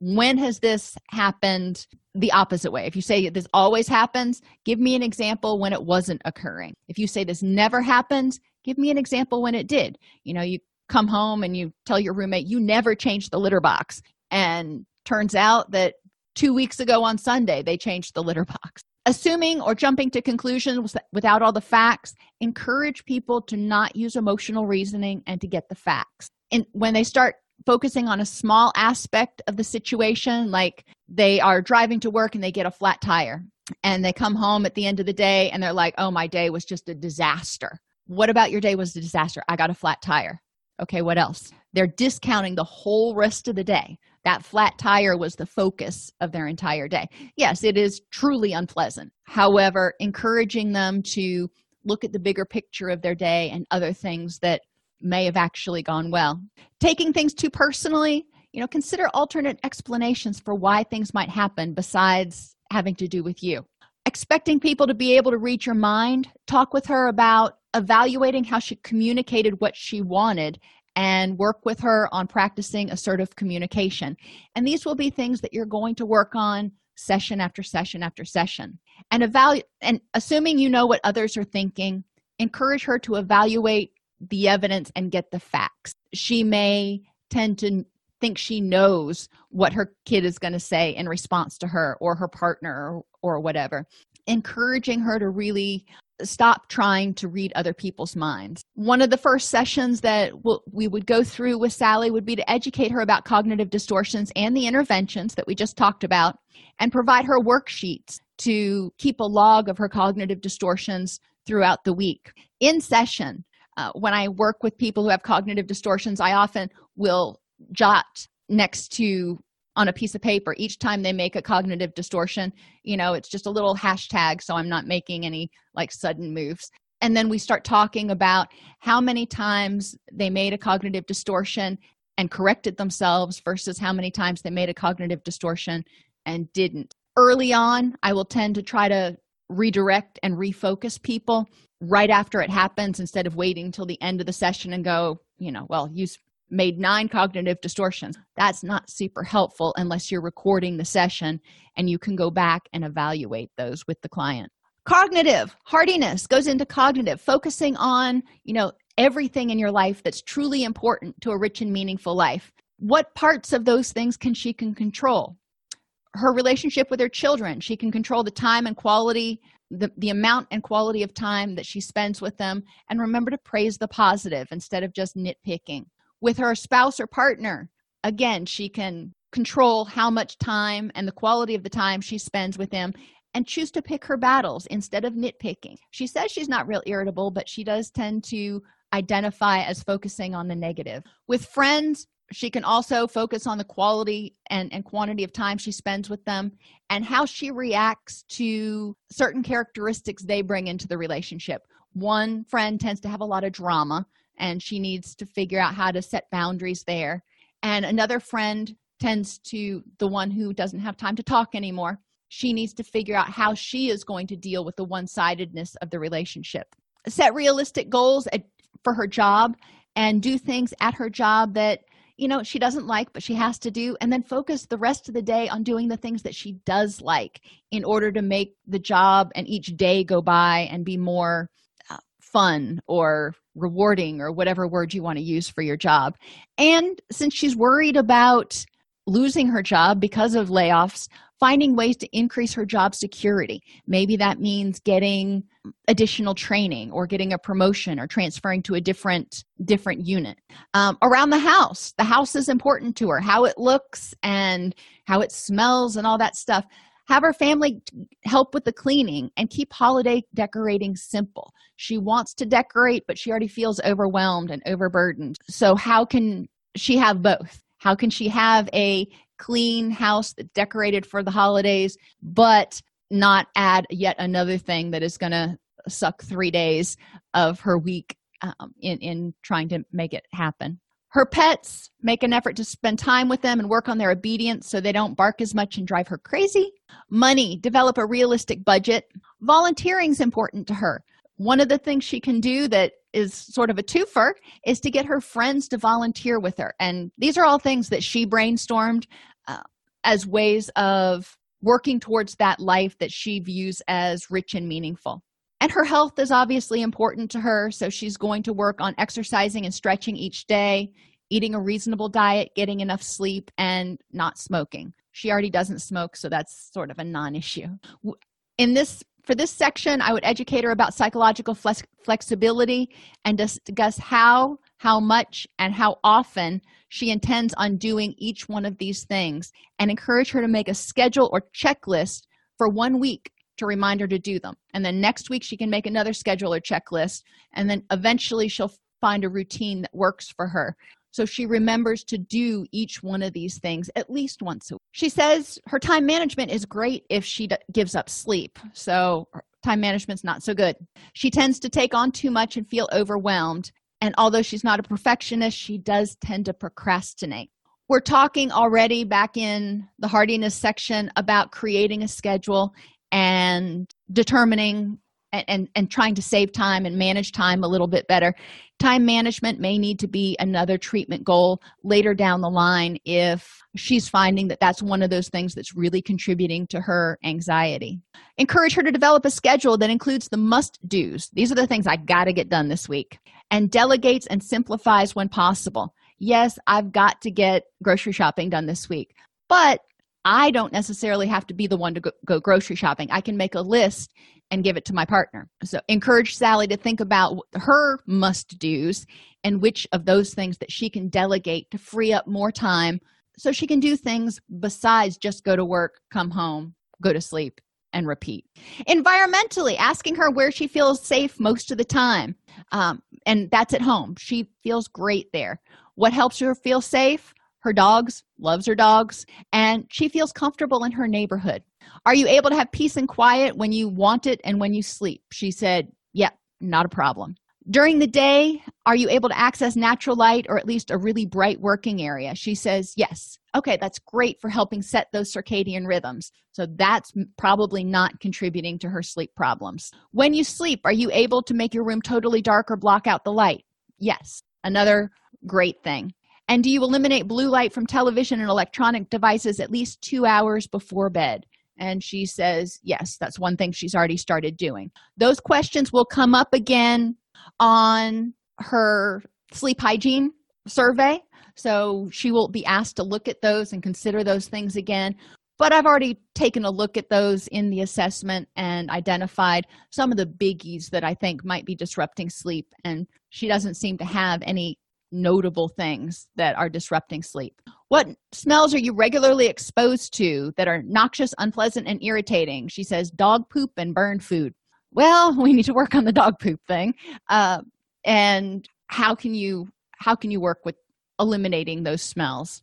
When has this happened the opposite way? If you say this always happens, give me an example when it wasn't occurring. If you say this never happens, give me an example when it did. You know, you come home and you tell your roommate you never changed the litter box and turns out that 2 weeks ago on Sunday they changed the litter box assuming or jumping to conclusions without all the facts encourage people to not use emotional reasoning and to get the facts. And when they start focusing on a small aspect of the situation like they are driving to work and they get a flat tire and they come home at the end of the day and they're like oh my day was just a disaster. What about your day was a disaster? I got a flat tire. Okay what else they're discounting the whole rest of the day that flat tire was the focus of their entire day. Yes, it is truly unpleasant. However, encouraging them to look at the bigger picture of their day and other things that may have actually gone well. Taking things too personally, you know, consider alternate explanations for why things might happen besides having to do with you. Expecting people to be able to read your mind, talk with her about evaluating how she communicated what she wanted and work with her on practicing assertive communication. And these will be things that you're going to work on session after session after session. And evaluate and assuming you know what others are thinking, encourage her to evaluate the evidence and get the facts. She may tend to think she knows what her kid is going to say in response to her or her partner or, or whatever encouraging her to really stop trying to read other people's minds. One of the first sessions that we would go through with Sally would be to educate her about cognitive distortions and the interventions that we just talked about and provide her worksheets to keep a log of her cognitive distortions throughout the week. In session, uh, when I work with people who have cognitive distortions, I often will jot next to on a piece of paper. Each time they make a cognitive distortion you know it's just a little hashtag so i'm not making any like sudden moves. And then we start talking about how many times they made a cognitive distortion and corrected themselves versus how many times they made a cognitive distortion and didn't. Early on i will tend to try to redirect and refocus people right after it happens instead of waiting till the end of the session and go you know well you made nine cognitive distortions. That's not super helpful unless you're recording the session and you can go back and evaluate those with the client. Cognitive hardiness goes into cognitive focusing on you know everything in your life that's truly important to a rich and meaningful life. What parts of those things can she can control? Her relationship with her children she can control the time and quality the, the amount and quality of time that she spends with them. And remember to praise the positive instead of just nitpicking with her spouse or partner again she can control how much time and the quality of the time she spends with them and choose to pick her battles instead of nitpicking. She says she's not real irritable but she does tend to identify as focusing on the negative. With friends she can also focus on the quality and, and quantity of time she spends with them and how she reacts to certain characteristics they bring into the relationship. One friend tends to have a lot of drama and she needs to figure out how to set boundaries there. And another friend tends to the one who doesn't have time to talk anymore. She needs to figure out how she is going to deal with the one-sidedness of the relationship. Set realistic goals at, for her job and do things at her job that you know she doesn't like but she has to do and then focus the rest of the day on doing the things that she does like in order to make the job and each day go by and be more uh, fun or rewarding or whatever word you want to use for your job. And since she's worried about losing her job because of layoffs finding ways to increase her job security. Maybe that means getting additional training or getting a promotion or transferring to a different different unit. Um, around the house. The house is important to her. How it looks and how it smells and all that stuff have her family help with the cleaning and keep holiday decorating simple. She wants to decorate but she already feels overwhelmed and overburdened. So how can she have both? How can she have a clean house that's decorated for the holidays but not add yet another thing that is going to suck three days of her week um, in in trying to make it happen her pets make an effort to spend time with them and work on their obedience so they don't bark as much and drive her crazy. Money develop a realistic budget. Volunteering is important to her. One of the things she can do that is sort of a twofer is to get her friends to volunteer with her. And these are all things that she brainstormed uh, as ways of working towards that life that she views as rich and meaningful and her health is obviously important to her so she's going to work on exercising and stretching each day eating a reasonable diet getting enough sleep and not smoking. She already doesn't smoke so that's sort of a non-issue. In this for this section i would educate her about psychological flex- flexibility and discuss how how much and how often she intends on doing each one of these things and encourage her to make a schedule or checklist for one week to remind her to do them. And then next week she can make another schedule or checklist and then eventually she'll find a routine that works for her. So she remembers to do each one of these things at least once a week. She says her time management is great if she d- gives up sleep. So time management's not so good. She tends to take on too much and feel overwhelmed. And although she's not a perfectionist she does tend to procrastinate. We're talking already back in the hardiness section about creating a schedule and determining and, and, and trying to save time and manage time a little bit better. Time management may need to be another treatment goal later down the line if she's finding that that's one of those things that's really contributing to her anxiety. Encourage her to develop a schedule that includes the must do's these are the things i got to get done this week. And delegates and simplifies when possible. Yes i've got to get grocery shopping done this week but i don't necessarily have to be the one to go, go grocery shopping i can make a list and give it to my partner. So encourage Sally to think about her must do's and which of those things that she can delegate to free up more time so she can do things besides just go to work, come home, go to sleep, and repeat. Environmentally, asking her where she feels safe most of the time. Um, and that's at home. She feels great there. What helps her feel safe? Her dogs, loves her dogs, and she feels comfortable in her neighborhood. Are you able to have peace and quiet when you want it and when you sleep? She said, Yep, yeah, not a problem. During the day, are you able to access natural light or at least a really bright working area? She says, Yes. Okay, that's great for helping set those circadian rhythms. So that's probably not contributing to her sleep problems. When you sleep, are you able to make your room totally dark or block out the light? Yes. Another great thing. And do you eliminate blue light from television and electronic devices at least two hours before bed? And she says, yes, that's one thing she's already started doing. Those questions will come up again on her sleep hygiene survey. So she will be asked to look at those and consider those things again. But I've already taken a look at those in the assessment and identified some of the biggies that I think might be disrupting sleep. And she doesn't seem to have any notable things that are disrupting sleep. What smells are you regularly exposed to that are noxious, unpleasant, and irritating? She says dog poop and burned food. Well, we need to work on the dog poop thing. Uh, and how can you how can you work with eliminating those smells?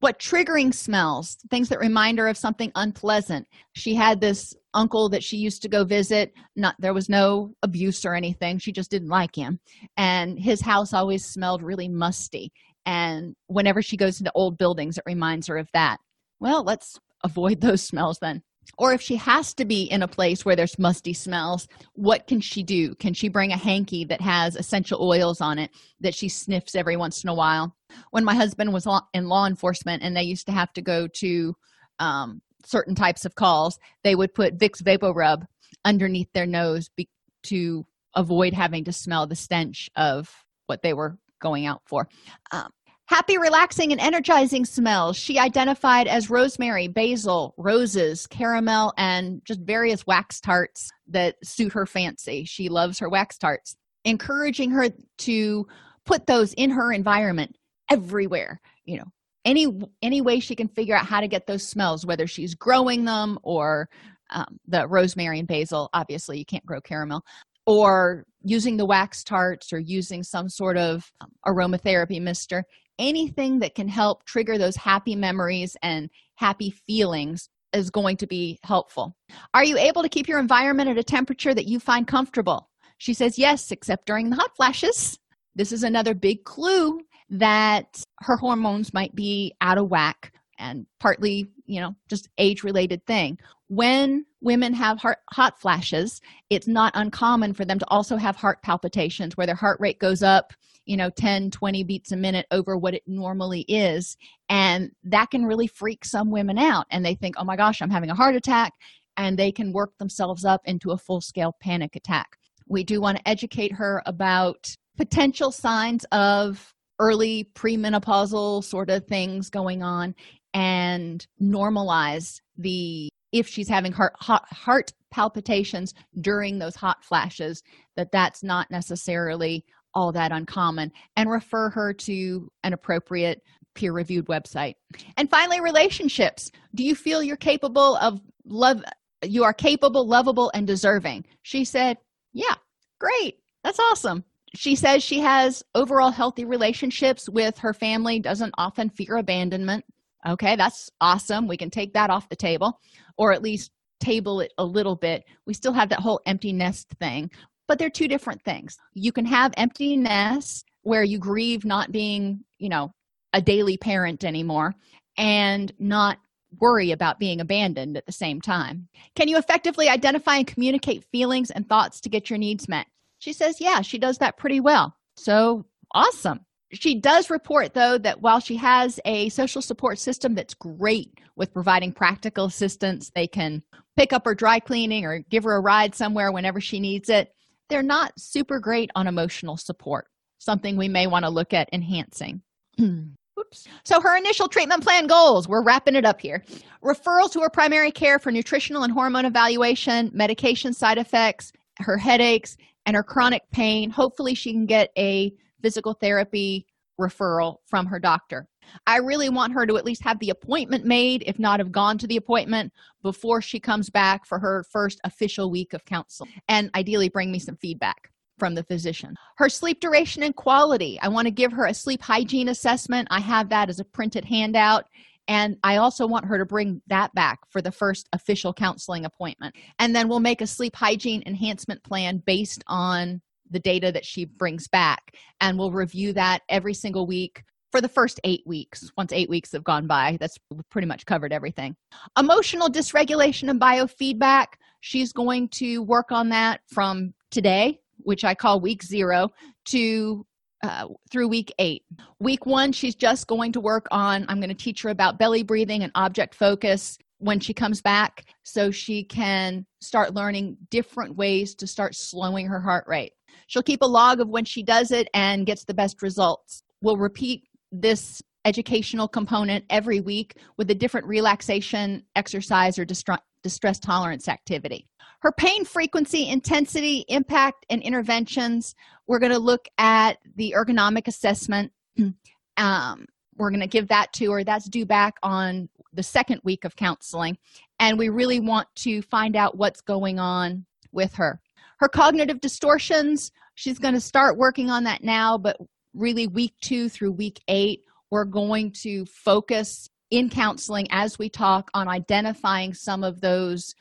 What triggering smells things that remind her of something unpleasant. She had this uncle that she used to go visit. Not there was no abuse or anything. She just didn't like him. And his house always smelled really musty. And whenever she goes into old buildings it reminds her of that. Well let's avoid those smells then or if she has to be in a place where there's musty smells what can she do? Can she bring a hanky that has essential oils on it that she sniffs every once in a while? When my husband was in law enforcement and they used to have to go to um, certain types of calls they would put Vicks VapoRub underneath their nose be- to avoid having to smell the stench of what they were going out for. Um, Happy, relaxing, and energizing smells she identified as rosemary, basil, roses, caramel, and just various wax tarts that suit her fancy. She loves her wax tarts. Encouraging her to put those in her environment everywhere, you know, any any way she can figure out how to get those smells, whether she's growing them or um, the rosemary and basil. Obviously, you can't grow caramel, or using the wax tarts or using some sort of um, aromatherapy mister anything that can help trigger those happy memories and happy feelings is going to be helpful. Are you able to keep your environment at a temperature that you find comfortable? She says, Yes, except during the hot flashes. This is another big clue that her hormones might be out of whack and partly, you know, just age related thing. When women have heart, hot flashes, it's not uncommon for them to also have heart palpitations where their heart rate goes up you know 10 20 beats a minute over what it normally is and that can really freak some women out and they think oh my gosh i'm having a heart attack and they can work themselves up into a full scale panic attack we do want to educate her about potential signs of early premenopausal sort of things going on and normalize the if she's having heart, heart, heart palpitations during those hot flashes that that's not necessarily all that uncommon and refer her to an appropriate peer reviewed website. And finally, relationships. Do you feel you're capable of love? You are capable, lovable, and deserving. She said, Yeah, great. That's awesome. She says she has overall healthy relationships with her family, doesn't often fear abandonment. Okay, that's awesome. We can take that off the table or at least table it a little bit. We still have that whole empty nest thing, but they're two different things. You can have emptiness where you grieve not being you know a daily parent anymore and not worry about being abandoned at the same time. Can you effectively identify and communicate feelings and thoughts to get your needs met? She says yeah she does that pretty well. So awesome she does report though that while she has a social support system that's great with providing practical assistance they can pick up her dry cleaning or give her a ride somewhere whenever she needs it they're not super great on emotional support, something we may want to look at enhancing. Oops. So, her initial treatment plan goals, we're wrapping it up here. Referral to her primary care for nutritional and hormone evaluation, medication side effects, her headaches, and her chronic pain. Hopefully, she can get a physical therapy referral from her doctor. I really want her to at least have the appointment made, if not have gone to the appointment before she comes back for her first official week of counseling, and ideally bring me some feedback. from the physician. Her sleep duration and quality. I want to give her a sleep hygiene assessment. I have that as a printed handout. And I also want her to bring that back for the first official counseling appointment. And then we'll make a sleep hygiene enhancement plan based on the data that she brings back. And we'll review that every single week for the first eight weeks. Once eight weeks have gone by, that's pretty much covered everything. Emotional dysregulation and biofeedback. She's going to work on that from today, which I call week zero, to uh, through week eight. Week one, she's just going to work on, I'm going to teach her about belly breathing and object focus when she comes back so she can start learning different ways to start slowing her heart rate. She'll keep a log of when she does it and gets the best results. We'll repeat this educational component every week with a different relaxation exercise or distress tolerance activity. Her pain frequency, intensity, impact, and interventions. We're going to look at the ergonomic assessment. Um, we're going to give that to her. That's due back on the second week of counseling. And we really want to find out what's going on with her. Her cognitive distortions, she's going to start working on that now, but really week two through week eight, we're going to focus in counseling as we talk on identifying some of those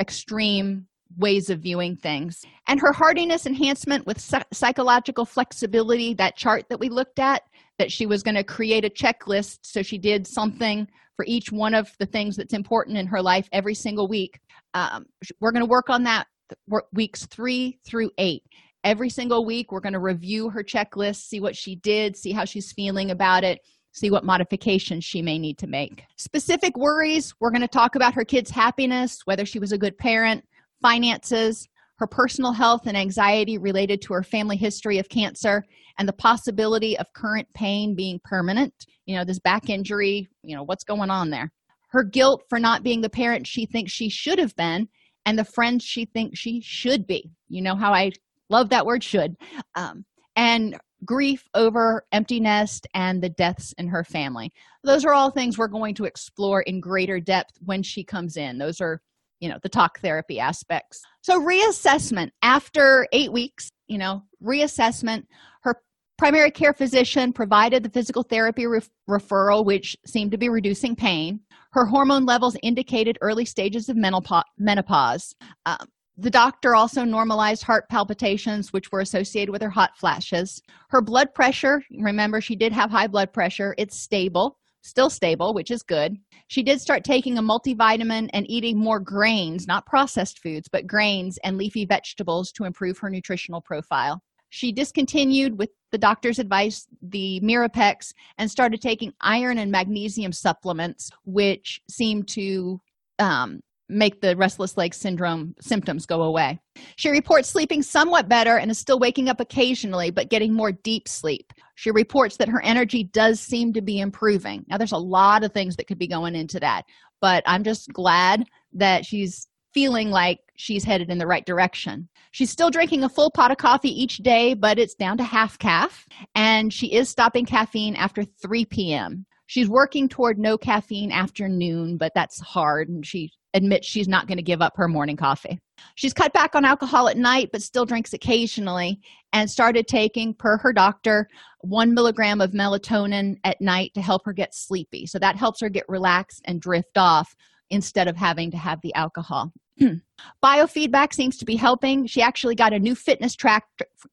extreme ways of viewing things. And her hardiness enhancement with psychological flexibility, that chart that we looked at, that she was going to create a checklist. So she did something for each one of the things that's important in her life every single week. Um, we're going to work on that weeks three through eight. Every single week, we're going to review her checklist, see what she did, see how she's feeling about it, see what modifications she may need to make. Specific worries, we're going to talk about her kids' happiness, whether she was a good parent, finances, her personal health and anxiety related to her family history of cancer, and the possibility of current pain being permanent. You know, this back injury, you know, what's going on there? Her guilt for not being the parent she thinks she should have been, and the friend she thinks she should be. You know how I love that word should. Um, and grief over empty nest and the deaths in her family. Those are all things we're going to explore in greater depth when she comes in. Those are you know the talk therapy aspects. So reassessment after eight weeks you know reassessment. Her primary care physician provided the physical therapy ref- referral which seemed to be reducing pain her hormone levels indicated early stages of menopause um, the doctor also normalized heart palpitations, which were associated with her hot flashes. Her blood pressure, remember, she did have high blood pressure, it's stable, still stable, which is good. She did start taking a multivitamin and eating more grains, not processed foods, but grains and leafy vegetables to improve her nutritional profile. She discontinued, with the doctor's advice, the Mirapex and started taking iron and magnesium supplements, which seemed to um, make the restless leg syndrome symptoms go away. She reports sleeping somewhat better and is still waking up occasionally, but getting more deep sleep. She reports that her energy does seem to be improving. Now, there's a lot of things that could be going into that, but I'm just glad that she's feeling like she's headed in the right direction. She's still drinking a full pot of coffee each day, but it's down to half caff, and she is stopping caffeine after 3 p.m. She's working toward no caffeine after noon, but that's hard, and she admits she's not going to give up her morning coffee. She's cut back on alcohol at night, but still drinks occasionally, and started taking, per her doctor, one milligram of melatonin at night to help her get sleepy. So that helps her get relaxed and drift off instead of having to have the alcohol. Biofeedback seems to be helping. She actually got a new fitness track,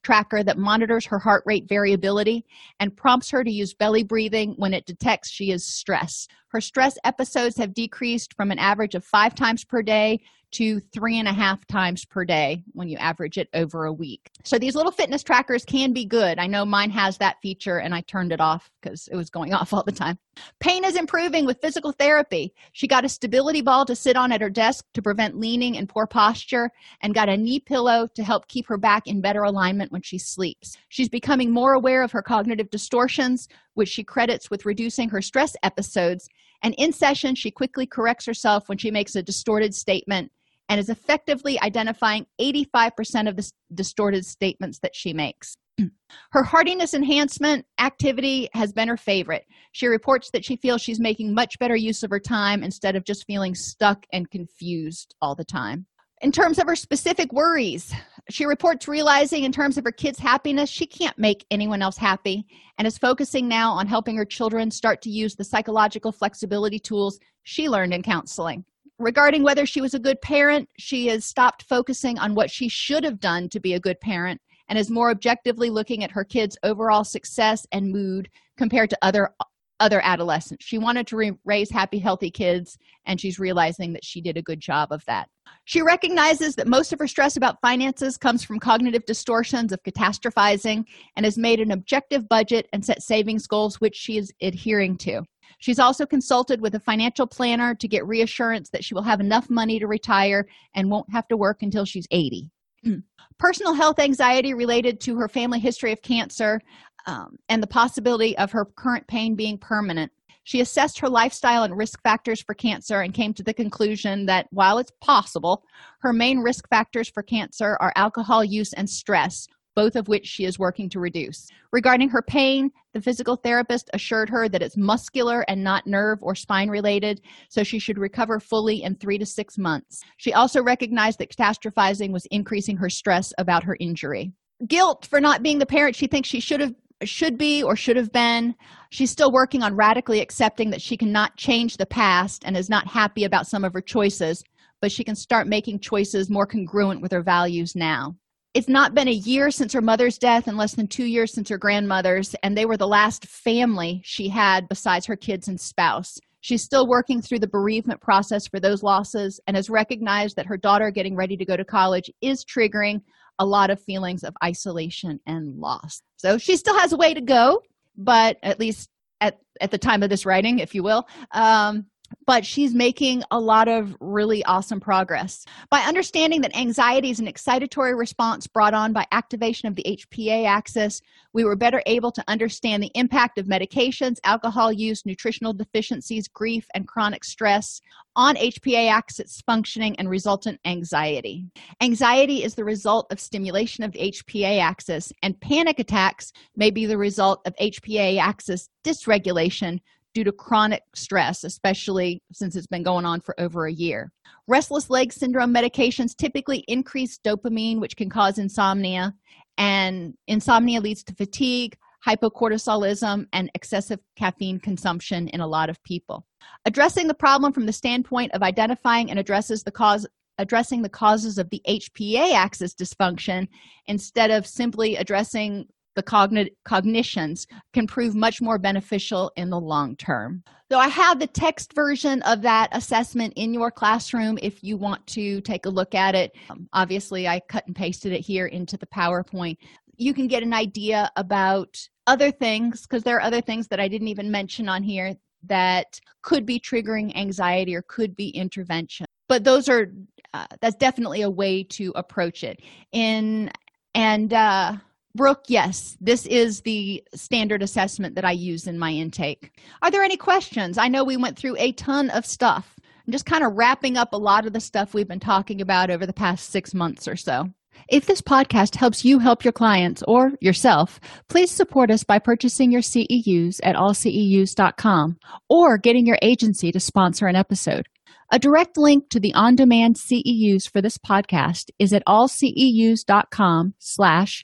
tracker that monitors her heart rate variability and prompts her to use belly breathing when it detects she is stressed. Her stress episodes have decreased from an average of five times per day to three and a half times per day when you average it over a week. So these little fitness trackers can be good. I know mine has that feature and I turned it off because it was going off all the time. Pain is improving with physical therapy. She got a stability ball to sit on at her desk to prevent leaning and poor posture and got a knee pillow to help keep her back in better alignment when she sleeps. She's becoming more aware of her cognitive distortions, which she credits with reducing her stress episodes. And in session, she quickly corrects herself when she makes a distorted statement and is effectively identifying 85% of the distorted statements that she makes. Her hardiness enhancement activity has been her favorite. She reports that she feels she's making much better use of her time instead of just feeling stuck and confused all the time. In terms of her specific worries, She reports realizing, in terms of her kids' happiness, she can't make anyone else happy and is focusing now on helping her children start to use the psychological flexibility tools she learned in counseling. Regarding whether she was a good parent, she has stopped focusing on what she should have done to be a good parent and is more objectively looking at her kids' overall success and mood compared to other other adolescents. She wanted to re- raise happy, healthy kids, and she's realizing that she did a good job of that. She recognizes that most of her stress about finances comes from cognitive distortions of catastrophizing and has made an objective budget and set savings goals, which she is adhering to. She's also consulted with a financial planner to get reassurance that she will have enough money to retire and won't have to work until she's 80. Personal health anxiety related to her family history of cancer um, and the possibility of her current pain being permanent. She assessed her lifestyle and risk factors for cancer and came to the conclusion that while it's possible, her main risk factors for cancer are alcohol use and stress, both of which she is working to reduce. Regarding her pain, the physical therapist assured her that it's muscular and not nerve or spine related, so she should recover fully in three to six months. She also recognized that catastrophizing was increasing her stress about her injury. Guilt for not being the parent she thinks she should have should be or should have been. She's still working on radically accepting that she cannot change the past and is not happy about some of her choices, but she can start making choices more congruent with her values now it's not been a year since her mother's death and less than two years since her grandmother's, and they were the last family she had besides her kids and spouse. She's still working through the bereavement process for those losses and has recognized that her daughter getting ready to go to college is triggering a lot of feelings of isolation and loss. So she still has a way to go, but at least at, at the time of this writing, if you will, um, but she's making a lot of really awesome progress. By understanding that anxiety is an excitatory response brought on by activation of the HPA axis, we were better able to understand the impact of medications, alcohol use, nutritional deficiencies, grief, and chronic stress on HPA axis functioning and resultant anxiety. Anxiety is the result of stimulation of the HPA axis, and panic attacks may be the result of HPA axis dysregulation due to chronic stress, especially since it's been going on for over a year. Restless leg syndrome medications typically increase dopamine, which can cause insomnia, and insomnia leads to fatigue, hypocortisolism, and excessive caffeine consumption in a lot of people. Addressing the problem from the standpoint of identifying and addresses the cause addressing the causes of the HPA axis dysfunction instead of simply addressing the cogn- cognitions can prove much more beneficial in the long term. So, I have the text version of that assessment in your classroom if you want to take a look at it. Um, obviously, I cut and pasted it here into the PowerPoint. You can get an idea about other things because there are other things that I didn't even mention on here that could be triggering anxiety or could be intervention. But those are uh, that's definitely a way to approach it. In and uh, Brooke, yes, this is the standard assessment that I use in my intake. Are there any questions? I know we went through a ton of stuff. I'm just kind of wrapping up a lot of the stuff we've been talking about over the past six months or so. If this podcast helps you help your clients or yourself, please support us by purchasing your CEUs at allceus.com or getting your agency to sponsor an episode. A direct link to the on-demand CEUs for this podcast is at allceus.com slash